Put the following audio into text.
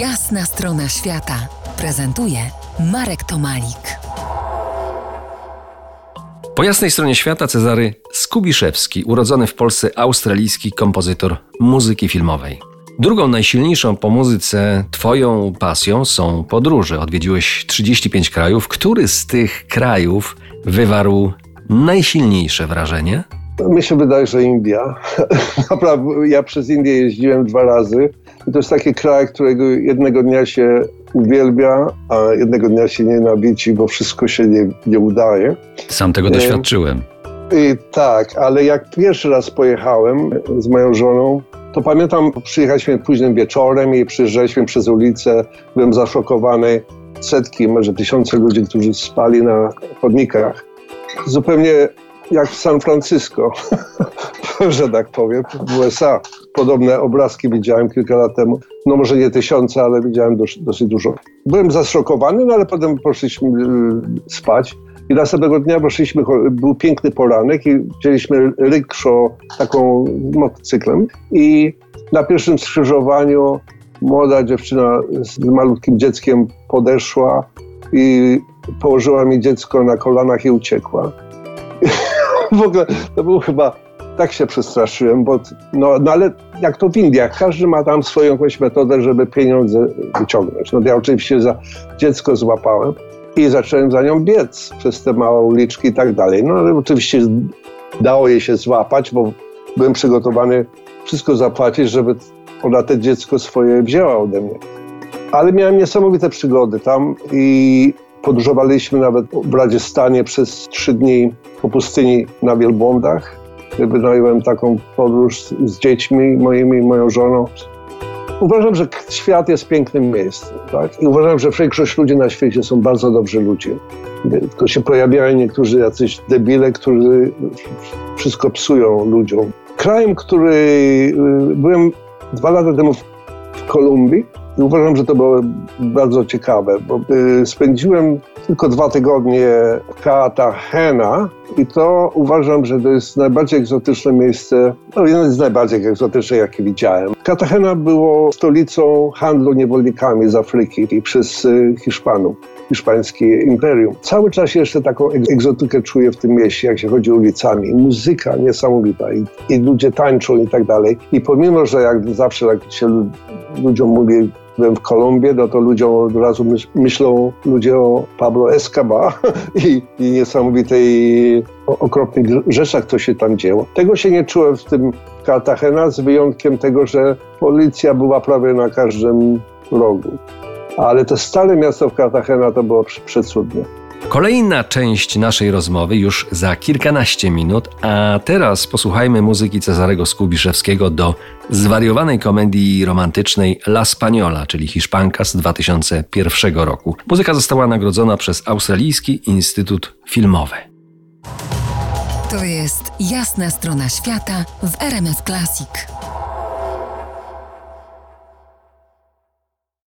Jasna strona świata prezentuje Marek Tomalik. Po jasnej stronie świata Cezary Skubiszewski, urodzony w Polsce australijski kompozytor muzyki filmowej. Drugą najsilniejszą po muzyce Twoją pasją są podróże. Odwiedziłeś 35 krajów. Który z tych krajów wywarł najsilniejsze wrażenie? Mi się wydaje, że India. Naprawdę, ja przez Indię jeździłem dwa razy. I to jest taki kraj, którego jednego dnia się uwielbia, a jednego dnia się nienawidzi, bo wszystko się nie, nie udaje. Sam tego doświadczyłem. I tak, ale jak pierwszy raz pojechałem z moją żoną, to pamiętam, przyjechaliśmy późnym wieczorem i przyjeżdżaliśmy przez ulicę, byłem zaszokowany. Setki, może tysiące ludzi, którzy spali na chodnikach. Zupełnie jak w San Francisco, że tak powiem, w USA. Podobne obrazki widziałem kilka lat temu. No może nie tysiące, ale widziałem dosyć, dużo. Byłem zaszokowany, no ale potem poszliśmy y, spać. I następnego dnia poszliśmy, był piękny poranek i wzięliśmy rickshaw, taką motocyklem i na pierwszym skrzyżowaniu młoda dziewczyna z malutkim dzieckiem podeszła i położyła mi dziecko na kolanach i uciekła. w ogóle to był chyba, tak się przestraszyłem, bo no, no ale jak to w Indiach, każdy ma tam swoją jakąś metodę, żeby pieniądze wyciągnąć. No ja oczywiście za dziecko złapałem i zacząłem za nią biec przez te małe uliczki i tak dalej. No ale oczywiście dało jej się złapać, bo byłem przygotowany wszystko zapłacić, żeby ona te dziecko swoje wzięła ode mnie. Ale miałem niesamowite przygody tam i podróżowaliśmy nawet w Radzistanie przez trzy dni po pustyni na wielbłądach. Wynająłem taką podróż z dziećmi moimi, moją żoną. Uważam, że świat jest pięknym miejscem. Tak? I uważam, że większość ludzi na świecie są bardzo dobrzy ludzie. Tylko się pojawiają niektórzy jacyś debile, którzy wszystko psują ludziom. Krajem, który y, byłem dwa lata temu w Kolumbii i uważam, że to było bardzo ciekawe, bo y, spędziłem tylko dwa tygodnie Cartagena i to uważam, że to jest najbardziej egzotyczne miejsce, no jedno z najbardziej egzotycznych, jakie widziałem. Cartagena było stolicą handlu niewolnikami z Afryki i przez y, Hiszpanów hiszpańskie imperium. Cały czas jeszcze taką egzotykę czuję w tym mieście, jak się chodzi ulicami. Muzyka niesamowita i, i ludzie tańczą i tak dalej. I pomimo, że jak zawsze jak się ludziom mówi byłem w Kolumbii, no to ludziom od razu myślą ludzie o Pablo Escobar i, i niesamowitej okropnych rzeczach, co się tam dzieło. Tego się nie czułem w tym Cartagena, z wyjątkiem tego, że policja była prawie na każdym rogu. Ale to stare miasto w Cartagena to było przecudne. Kolejna część naszej rozmowy już za kilkanaście minut, a teraz posłuchajmy muzyki Cezarego Skubiszewskiego do zwariowanej komedii romantycznej La Spaniola, czyli Hiszpanka z 2001 roku. Muzyka została nagrodzona przez Australijski Instytut Filmowy. To jest jasna strona świata w RMS Classic.